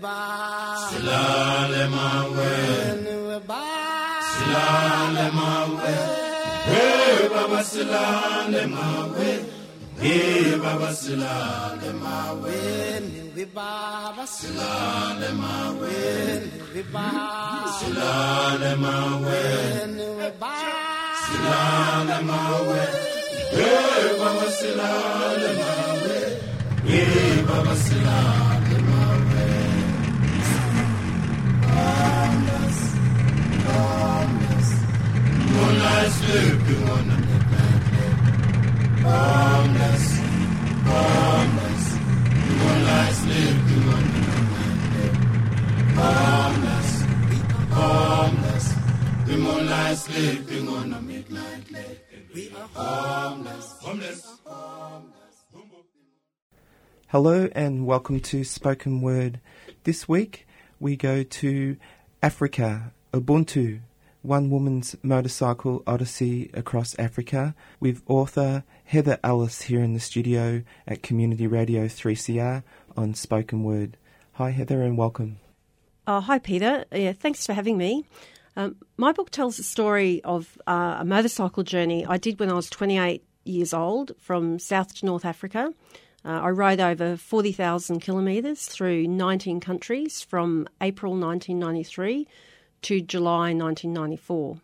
Maweni wiba Silale maweni wiba Silale maweni Hey baba silale maweni Hey baba silale maweni wiba Silale maweni wiba Silale maweni wiba Silale maweni Hey baba silale maweni Hey baba silale Hello and welcome to Spoken Word. This week we go to Africa, Ubuntu, one woman's motorcycle odyssey across Africa, with author Heather Ellis here in the studio at Community Radio 3CR on Spoken Word. Hi Heather and welcome. Oh, hi, Peter. Yeah, thanks for having me. Um, my book tells the story of uh, a motorcycle journey I did when I was 28 years old from South to North Africa. Uh, I rode over 40,000 kilometres through 19 countries from April 1993 to July 1994.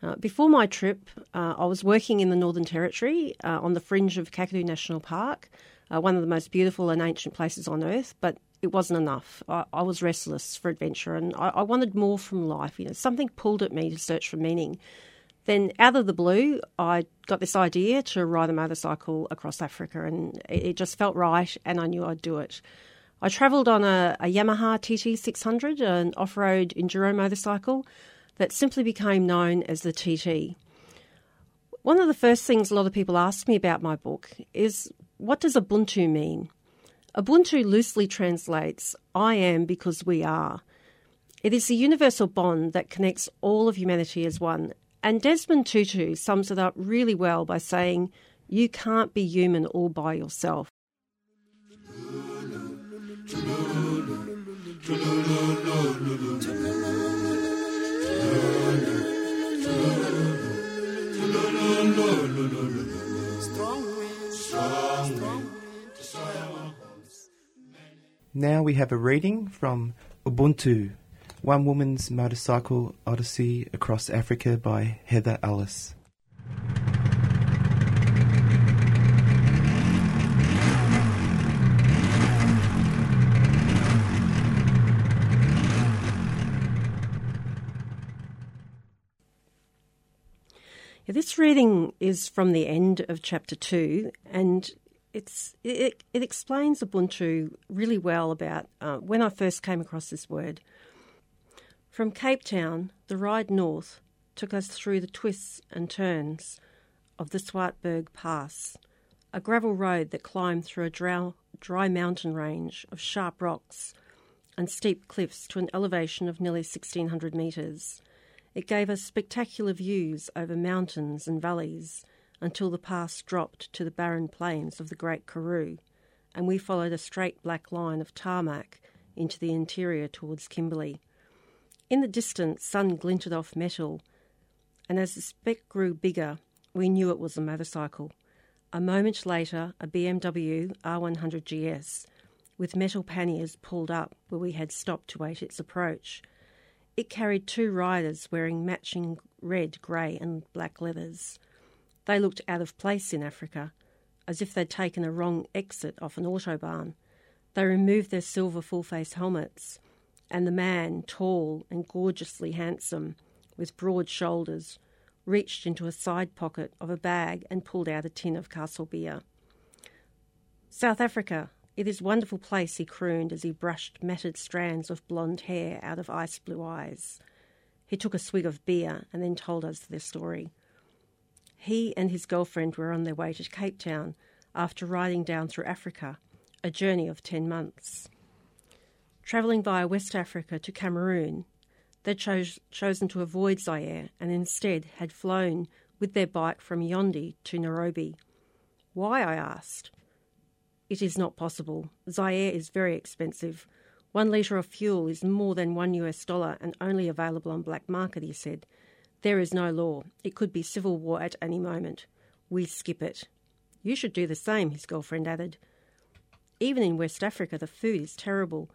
Uh, before my trip, uh, I was working in the Northern Territory uh, on the fringe of Kakadu National Park, uh, one of the most beautiful and ancient places on earth, but it wasn't enough. I, I was restless for adventure and I, I wanted more from life. You know, something pulled at me to search for meaning. Then, out of the blue, I got this idea to ride a motorcycle across Africa, and it, just felt right, and I knew I'd do it. I travelled on a, a Yamaha TT600, an off road enduro motorcycle that simply became known as the TT. One of the first things a lot of people ask me about my book is what does Ubuntu mean? Ubuntu loosely translates I am because we are. It is the universal bond that connects all of humanity as one, and Desmond Tutu sums it up really well by saying, You can't be human all by yourself. Now we have a reading from Ubuntu, One Woman's Motorcycle Odyssey Across Africa by Heather Ellis. This reading is from the end of chapter two, and it's it, it explains Ubuntu really well about uh, when I first came across this word. From Cape Town, the ride north took us through the twists and turns of the Swartberg Pass, a gravel road that climbed through a dry, mountain range of sharp rocks and steep cliffs to an elevation of nearly 1600 metres. It gave us spectacular views over mountains and valleys until the pass dropped to the barren plains of the Great Karoo, and we followed a straight black line of tarmac into the interior towards Kimberley. In the distance, sun glinted off metal, and as the speck grew bigger, we knew it was a motorcycle. A moment later, a BMW R100 GS, with metal panniers pulled up where we had stopped to wait its approach. It carried two riders wearing matching red, grey, and black leathers. They looked out of place in Africa, as if they'd taken a wrong exit off an autobahn. They removed their silver full face helmets, and the man, tall and gorgeously handsome, with broad shoulders, reached into a side pocket of a bag and pulled out a tin of castle beer. South Africa, It is a wonderful place, he crooned as he brushed matted strands of blonde hair out of ice blue eyes. He took a swig of beer and then told us their story. He and his girlfriend were on their way to Cape Town after riding down through Africa, a journey of 10 months. Travelling via West Africa to Cameroon, they'd chose, chosen to avoid Zaire and instead had flown with their bike from Yaoundé to Nairobi. Why, I asked. It is not possible. Zaire is very expensive. One litre of fuel is more than one US dollar and only available on black market, he said. There is no law. It could be civil war at any moment. We skip it. You should do the same, his girlfriend added. Even in West Africa, the food is terrible.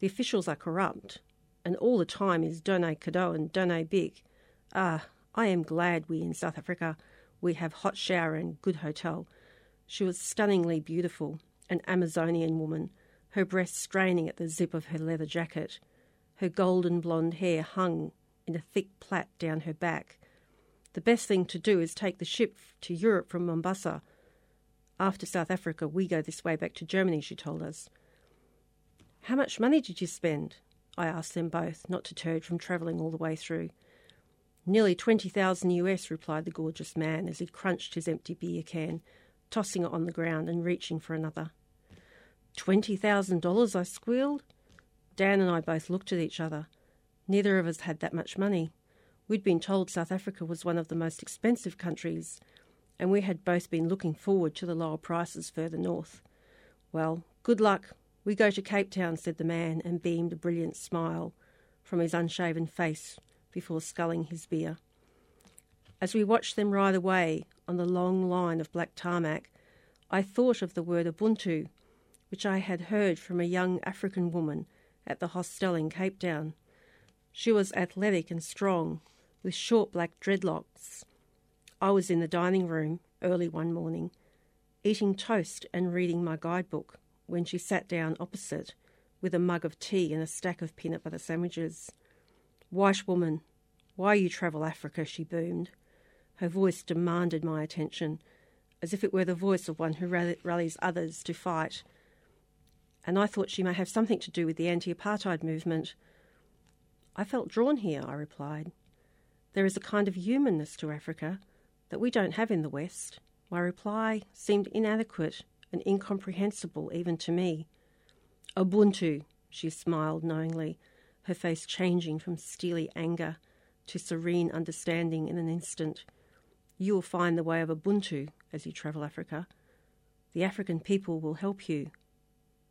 The officials are corrupt, and all the time is donne cadeau and donne Bic. Ah, I am glad we in South Africa we have hot shower and good hotel. She was stunningly beautiful, an Amazonian woman, her breasts straining at the zip of her leather jacket. Her golden blonde hair hung in a thick plait down her back. The best thing to do is take the ship to Europe from Mombasa. After South Africa, we go this way back to Germany, she told us. How much money did you spend? I asked them both, not deterred from travelling all the way through. Nearly 20,000 US, replied the gorgeous man as he crunched his empty beer can, tossing it on the ground and reaching for another. $20,000, I squealed. Dan and I both looked at each other. Neither of us had that much money. We'd been told South Africa was one of the most expensive countries, and we had both been looking forward to the lower prices further north. Well, good luck. We go to Cape Town, said the man, and beamed a brilliant smile from his unshaven face before sculling his beer. As we watched them ride away on the long line of black tarmac, I thought of the word Ubuntu which I had heard from a young African woman at the hostel in Cape Town. She was athletic and strong, with short black dreadlocks. I was in the dining room early one morning, eating toast and reading my guidebook, when she sat down opposite with a mug of tea and a stack of peanut butter sandwiches. White woman, why you travel Africa? she boomed. Her voice demanded my attention, as if it were the voice of one who rallies others to fight and I thought she may have something to do with the anti apartheid movement. I felt drawn here, I replied. There is a kind of humanness to Africa that we don't have in the West. My reply seemed inadequate and incomprehensible even to me. Ubuntu, she smiled knowingly, her face changing from steely anger to serene understanding in an instant. You will find the way of Ubuntu as you travel Africa. The African people will help you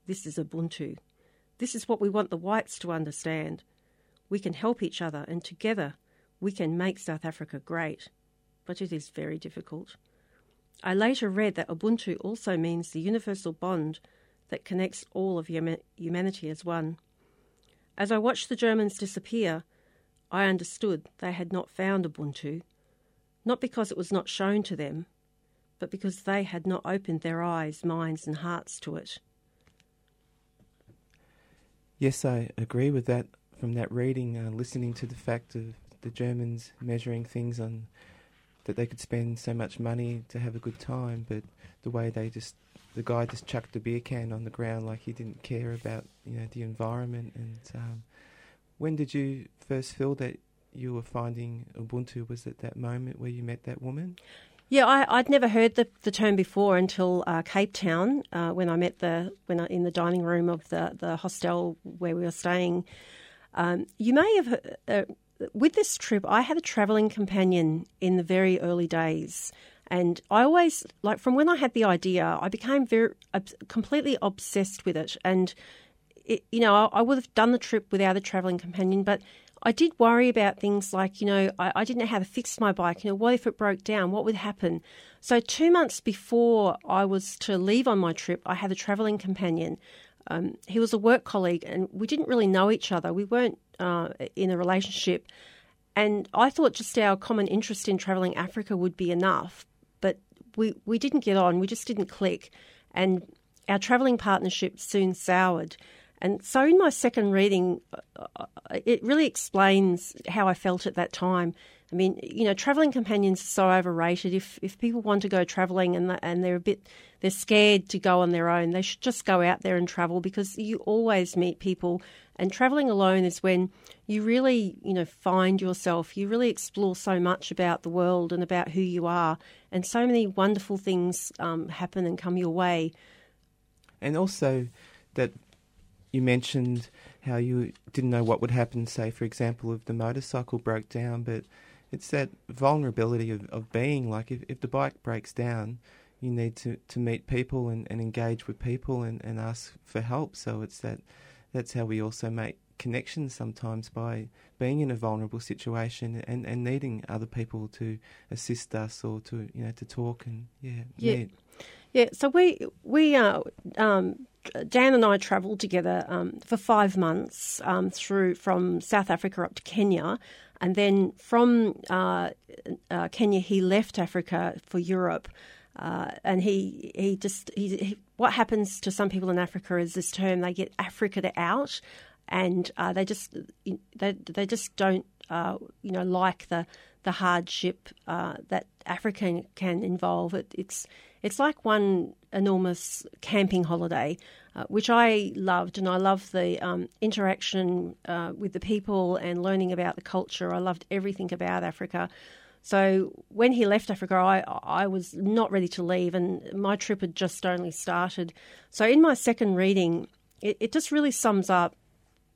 this is Ubuntu. This is what we want the whites to understand. We can help each other, and together we can make South Africa great. But it is very difficult. I later read that Ubuntu also means the universal bond that connects all of humanity as one. As I watched the Germans disappear, I understood they had not found Ubuntu, not because it was not shown to them, but because they had not opened their eyes, minds, and hearts to it. Yes, I agree with that from that reading, uh, listening to the fact of the Germans measuring things on that they could spend so much money to have a good time, but the way they just the guy just chucked a beer can on the ground like he didn't care about you know the environment. And um, when did you first feel that you were finding Ubuntu? Was it that moment where you met that woman? Yeah, I, would never heard the, the term before until uh, Cape Town uh, when I met the when I, in the dining room of the the hostel where we were staying. Um, you may have uh, with this trip. I had a travelling companion in the very early days, and I always like from when I had the idea, I became very completely obsessed with it. And it, you know, I, I would have done the trip without a travelling companion, but I did worry about things like, you know, I, I, didn't know how to fix my bike. You know, what if it broke down? What would happen? So, two months before I was to leave on my trip, I had a travelling companion. Um, he was a work colleague, and we didn't really know each other. We weren't uh, in a relationship. And I thought just our common interest in travelling Africa would be enough. But we, we didn't get on, we just didn't click. And our travelling partnership soon soured. And so, in my second reading, uh, it really explains how I felt at that time. I mean, you know, travelling companions are so overrated. If if people want to go travelling and and they're a bit they're scared to go on their own. They should just go out there and travel because you always meet people. And traveling alone is when you really, you know, find yourself. You really explore so much about the world and about who you are, and so many wonderful things um, happen and come your way. And also that you mentioned how you didn't know what would happen, say, for example, if the motorcycle broke down, but it's that vulnerability of, of being like if, if the bike breaks down, you need to, to meet people and, and engage with people and, and ask for help. So it's that that's how we also make connections sometimes by being in a vulnerable situation and, and needing other people to assist us or to you know to talk and yeah Yeah. meet. Yeah, so we we uh, um, Dan and I travelled together um, for five months um, through from South Africa up to Kenya, and then from uh, uh, Kenya he left Africa for Europe. Uh, and he he just he, he, what happens to some people in Africa is this term they get Africa out, and uh, they just they they just don't uh, you know like the the hardship uh, that Africa can involve. It, it's it's like one enormous camping holiday, uh, which I loved, and I loved the um, interaction uh, with the people and learning about the culture. I loved everything about Africa. So when he left Africa, I I was not ready to leave, and my trip had just only started. So in my second reading, it, it just really sums up,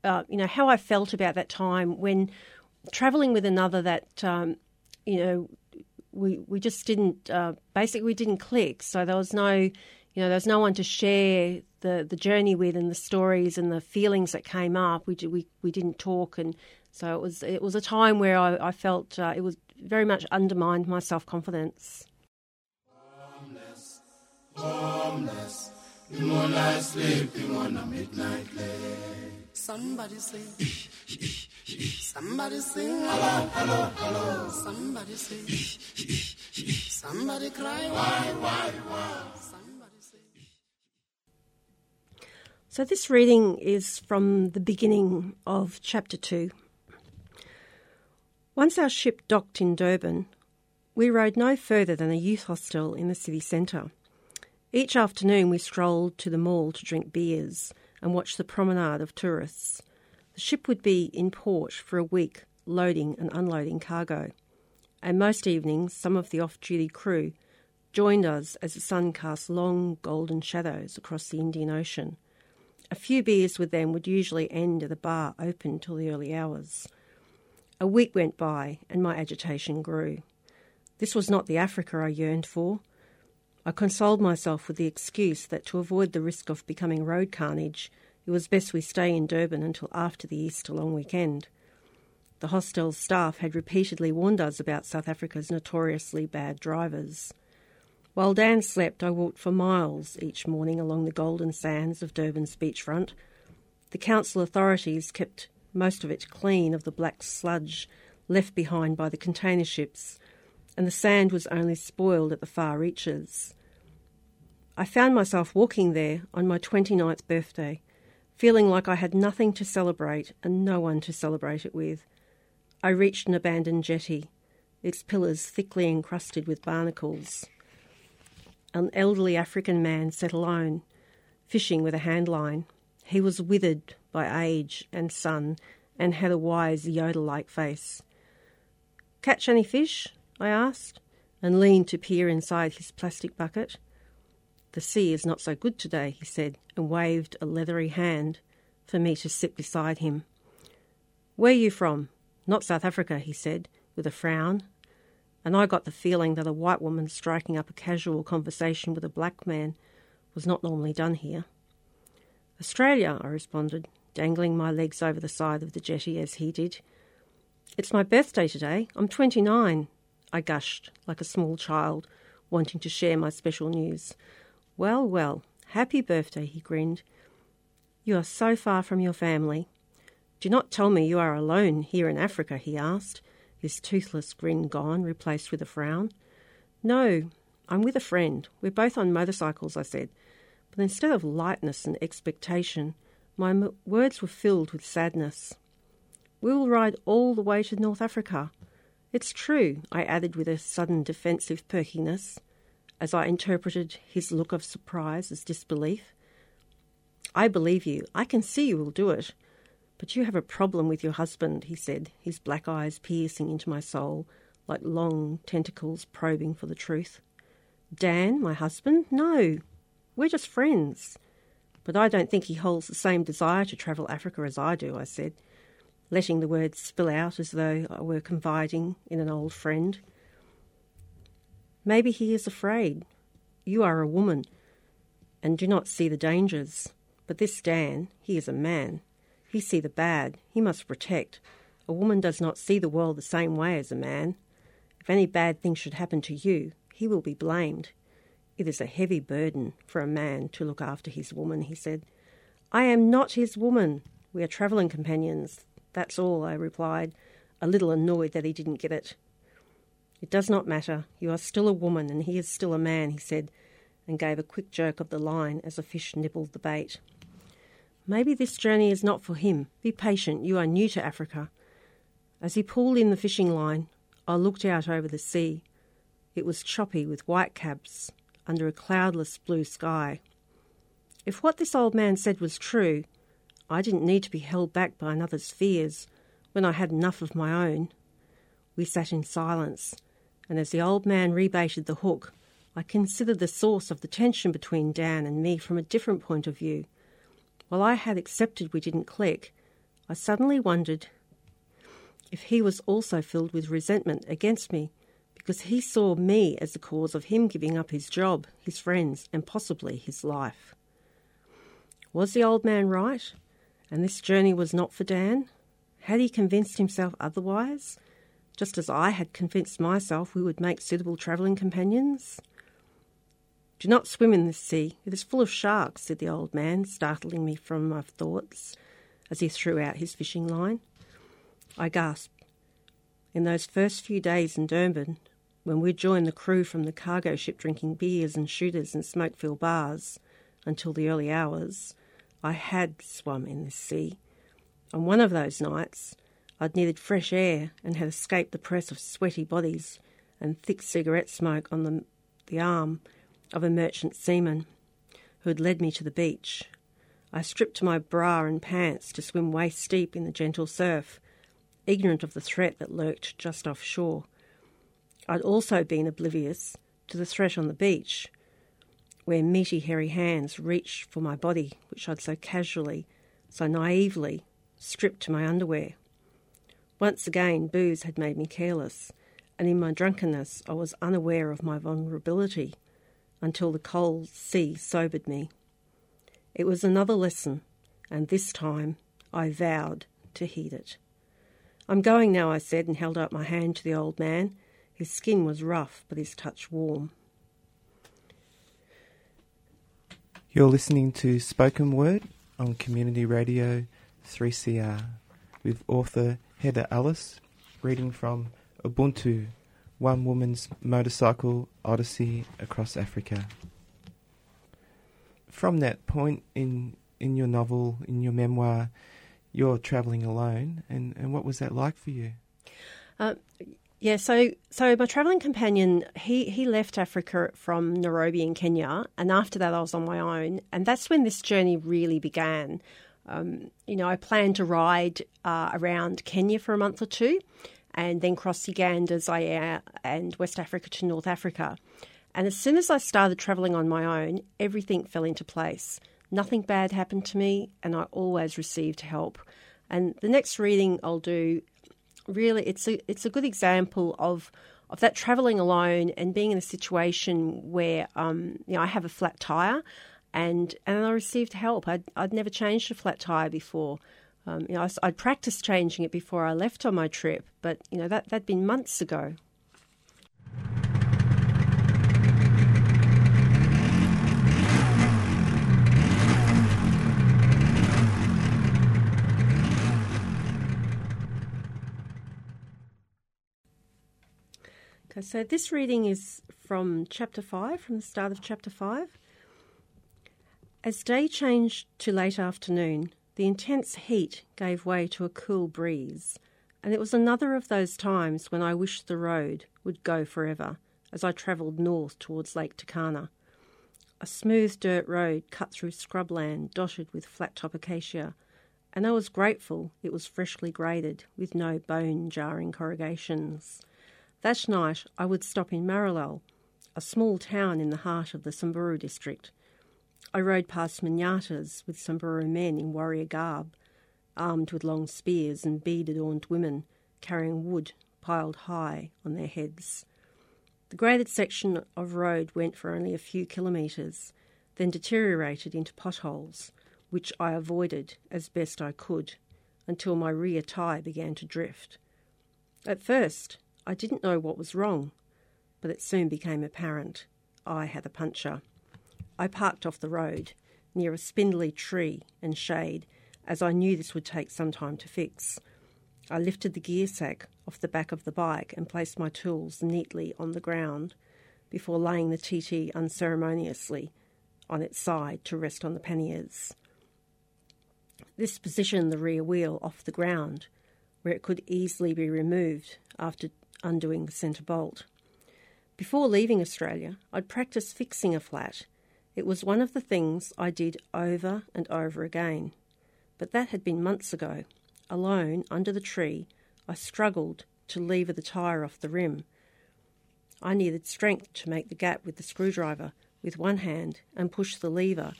uh, you know, how I felt about that time when traveling with another that, um, you know, we we just didn't uh, basically we didn't click. So there was no, you know, there was no one to share the, the journey with and the stories and the feelings that came up. We we we didn't talk, and so it was it was a time where I, I felt uh, it was very much undermined my self confidence. Homeless, the moonlight sleeping on a midnight lake. Somebody sing. Somebody sing. Hello, hello, hello. Somebody sing. Somebody cry. Why, why, why? Somebody sing. So this reading is from the beginning of chapter two. Once our ship docked in Durban, we rode no further than a youth hostel in the city centre. Each afternoon we strolled to the mall to drink beers and watch the promenade of tourists. The ship would be in port for a week, loading and unloading cargo. And most evenings, some of the off duty crew joined us as the sun cast long golden shadows across the Indian Ocean. A few beers with them would usually end at the bar open till the early hours. A week went by, and my agitation grew. This was not the Africa I yearned for. I consoled myself with the excuse that to avoid the risk of becoming road carnage, it was best we stay in Durban until after the Easter long weekend. The hostel's staff had repeatedly warned us about South Africa's notoriously bad drivers. While Dan slept, I walked for miles each morning along the golden sands of Durban's beachfront. The council authorities kept most of it clean of the black sludge left behind by the container ships, and the sand was only spoiled at the far reaches. I found myself walking there on my 29th birthday, feeling like I had nothing to celebrate and no one to celebrate it with. I reached an abandoned jetty, its pillars thickly encrusted with barnacles. An elderly African man sat alone, fishing with a hand line. He was withered by age and sun and had a wise Yoda like face. Catch any fish? I asked, and leaned to peer inside his plastic bucket. The sea is not so good today, he said, and waved a leathery hand for me to sit beside him. Where you from? Not South Africa, he said, with a frown. And I got the feeling that a white woman striking up a casual conversation with a black man was not normally done here. Australia, I responded, dangling my legs over the side of the jetty as he did. It's my birthday today. I'm 29, I gushed like a small child wanting to share my special news. Well, well, happy birthday, he grinned. You are so far from your family. Do not tell me you are alone here in Africa, he asked, his toothless grin gone, replaced with a frown. No, I'm with a friend. We're both on motorcycles, I said. But instead of lightness and expectation, my m- words were filled with sadness. We will ride all the way to North Africa. It's true, I added with a sudden defensive perkiness. as I interpreted his look of surprise as disbelief. I believe you. I can see you will do it. But you have a problem with your husband, he said, his black eyes piercing into my soul like long tentacles probing for the truth. Dan, my husband? No. We're just friends. But I don't think he holds the same desire to travel Africa as I do, I said, letting the words spill out as though I were confiding in an old friend. Maybe he is afraid. You are a woman and do not see the dangers. But this Dan, he is a man. He see the bad. He must protect. A woman does not see the world the same way as a man. If any bad thing should happen to you, he will be blamed. It is a heavy burden for a man to look after his woman, he said. I am not his woman. We are travelling companions. That's all, I replied, a little annoyed that he didn't get it. It does not matter. You are still a woman, and he is still a man, he said, and gave a quick jerk of the line as a fish nibbled the bait. Maybe this journey is not for him. Be patient. You are new to Africa. As he pulled in the fishing line, I looked out over the sea. It was choppy with white caps under a cloudless blue sky. If what this old man said was true, I didn't need to be held back by another's fears when I had enough of my own. We sat in silence, and as the old man rebaited the hook, I considered the source of the tension between Dan and me from a different point of view. While I had accepted we didn't click, I suddenly wondered if he was also filled with resentment against me because he saw me as the cause of him giving up his job, his friends, and possibly his life. Was the old man right? And this journey was not for Dan? Had he convinced himself otherwise? just as I had convinced myself we would make suitable travelling companions. Do not swim in this sea. It is full of sharks, said the old man, startling me from my thoughts as he threw out his fishing line. I gasped. In those first few days in Durban, when we joined the crew from the cargo ship drinking beers and shooters in smoke filled bars until the early hours, I had swum in this sea. On one of those nights, I'd needed fresh air and had escaped the press of sweaty bodies and thick cigarette smoke on the, the arm of a merchant seaman who had led me to the beach. I stripped my bra and pants to swim waist deep in the gentle surf, ignorant of the threat that lurked just offshore. I'd also been oblivious to the threat on the beach, where meaty, hairy hands reached for my body, which I'd so casually, so naively stripped to my underwear. Once again, booze had made me careless, and in my drunkenness I was unaware of my vulnerability until the cold sea sobered me. It was another lesson, and this time I vowed to heed it. I'm going now, I said, and held out my hand to the old man. His skin was rough, but his touch warm. You're listening to Spoken Word on Community Radio 3CR with author Heather Ellis, reading from Ubuntu, One Woman's Motorcycle Odyssey Across Africa. From that point in, in your novel, in your memoir, you're travelling alone, and, and what was that like for you? Uh, yeah, so so my travelling companion, he he left Africa from Nairobi in Kenya, and after that I was on my own, and that's when this journey really began. Um, you know, I planned to ride uh, around Kenya for a month or two and then cross Uganda, Zaire, and West Africa to North Africa. And as soon as I started travelling on my own, everything fell into place. Nothing bad happened to me, and I always received help. And the next reading I'll do, really, it's a it's a good example of of that travelling alone and being in a situation where um, you know I have a flat tire and and I received help. I'd I'd never changed a flat tire before. Um, you know, I, would practiced changing it before I left on my trip, but you know that that'd been months ago. Okay, so this reading is from chapter 5, from the start of chapter 5. As day changed to late afternoon, the intense heat gave way to a cool breeze, and it was another of those times when I wished the road would go forever as I travelled north towards Lake Turkana. A smooth dirt road cut through scrubland dotted with flat top acacia, and I was grateful it was freshly graded with no bone jarring corrugations. That night I would stop in Maralal, a small town in the heart of the Samburu district. I rode past manyattas with Samburu men in warrior garb, armed with long spears and bead adorned women carrying wood piled high on their heads. The graded section of road went for only a few kilometres, then deteriorated into potholes, which I avoided as best I could until my rear tyre began to drift. At first, I didn't know what was wrong, but it soon became apparent I had a puncture. I parked off the road near a spindly tree and shade, as I knew this would take some time to fix. I lifted the gear sack off the back of the bike and placed my tools neatly on the ground before laying the TT unceremoniously on its side to rest on the panniers. This positioned the rear wheel off the ground, where it could easily be removed after undoing the centre bolt. Before leaving Australia, I'd practiced fixing a flat. It was one of the things I did over and over again. But that had been months ago. Alone, under the tree, I struggled to lever the tyre off the rim. I needed strength to make the gap with the screwdriver with one hand and push the lever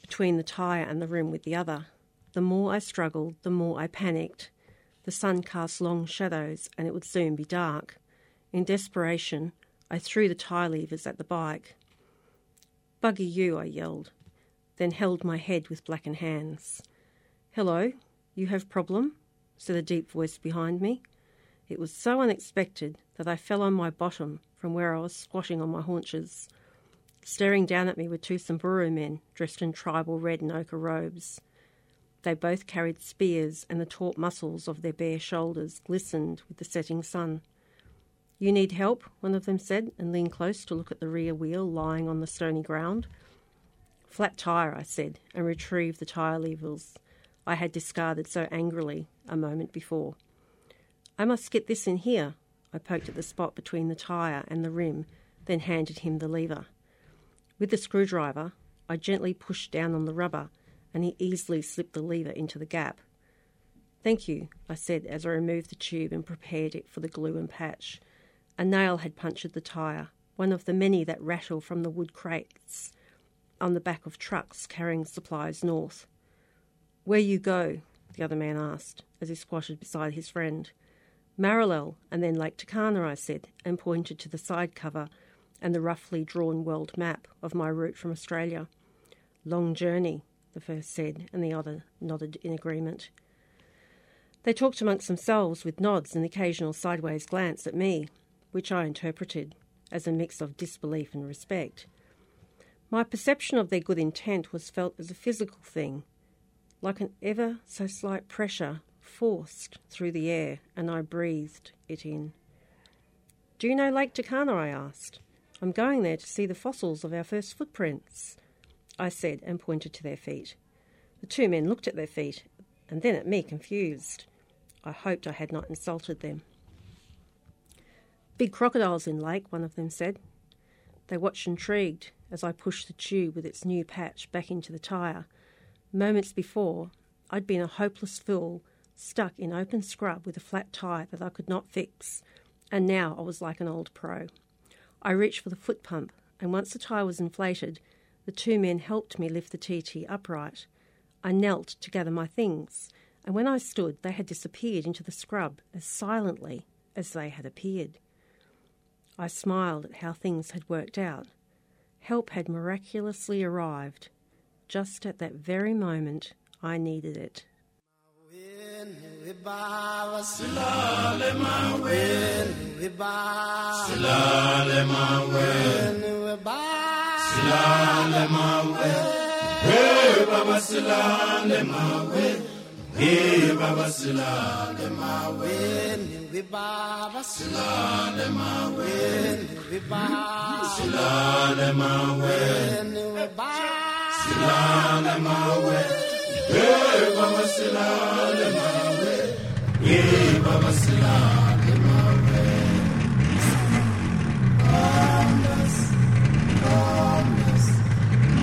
between the tyre and the rim with the other. The more I struggled, the more I panicked. The sun cast long shadows and it would soon be dark. In desperation, I threw the tyre levers at the bike. Buggy you, I yelled, then held my head with blackened hands. Hello, you have problem? said a deep voice behind me. It was so unexpected that I fell on my bottom from where I was squatting on my haunches. Staring down at me were two Samburu men dressed in tribal red and ochre robes. They both carried spears, and the taut muscles of their bare shoulders glistened with the setting sun. You need help, one of them said, and leaned close to look at the rear wheel lying on the stony ground. Flat tyre, I said, and retrieved the tyre levers I had discarded so angrily a moment before. I must get this in here. I poked at the spot between the tyre and the rim, then handed him the lever. With the screwdriver, I gently pushed down on the rubber, and he easily slipped the lever into the gap. Thank you, I said as I removed the tube and prepared it for the glue and patch. A nail had punctured the tyre, one of the many that rattle from the wood crates on the back of trucks carrying supplies north. Where you go? the other man asked, as he squatted beside his friend. Maralal, and then Lake Turkana, I said, and pointed to the side cover and the roughly drawn world map of my route from Australia. Long journey, the first said, and the other nodded in agreement. They talked amongst themselves with nods and occasional sideways glance at me, which I interpreted as a mix of disbelief and respect. My perception of their good intent was felt as a physical thing, like an ever so slight pressure forced through the air, and I breathed it in. Do you know Lake Turkana? I asked. I'm going there to see the fossils of our first footprints, I said, and pointed to their feet. The two men looked at their feet, and then at me, confused. I hoped I had not insulted them. Big crocodiles in lake, one of them said. They watched intrigued as I pushed the tube with its new patch back into the tyre Moments before, I'd been a hopeless fool, stuck in open scrub with a flat tyre that I could not fix, and now I was like an old pro. I reached for the foot pump, and once the tyre was inflated, the two men helped me lift the TT upright. I knelt to gather my things, and when I stood, they had disappeared into the scrub as silently as they had appeared. I smiled at how things had worked out. Help had miraculously arrived, just at that very moment, I needed it. Hey Baba silale maweni we Baba silale we Baba silale we Baba silale hey baba silale hey baba silale mawe sleeping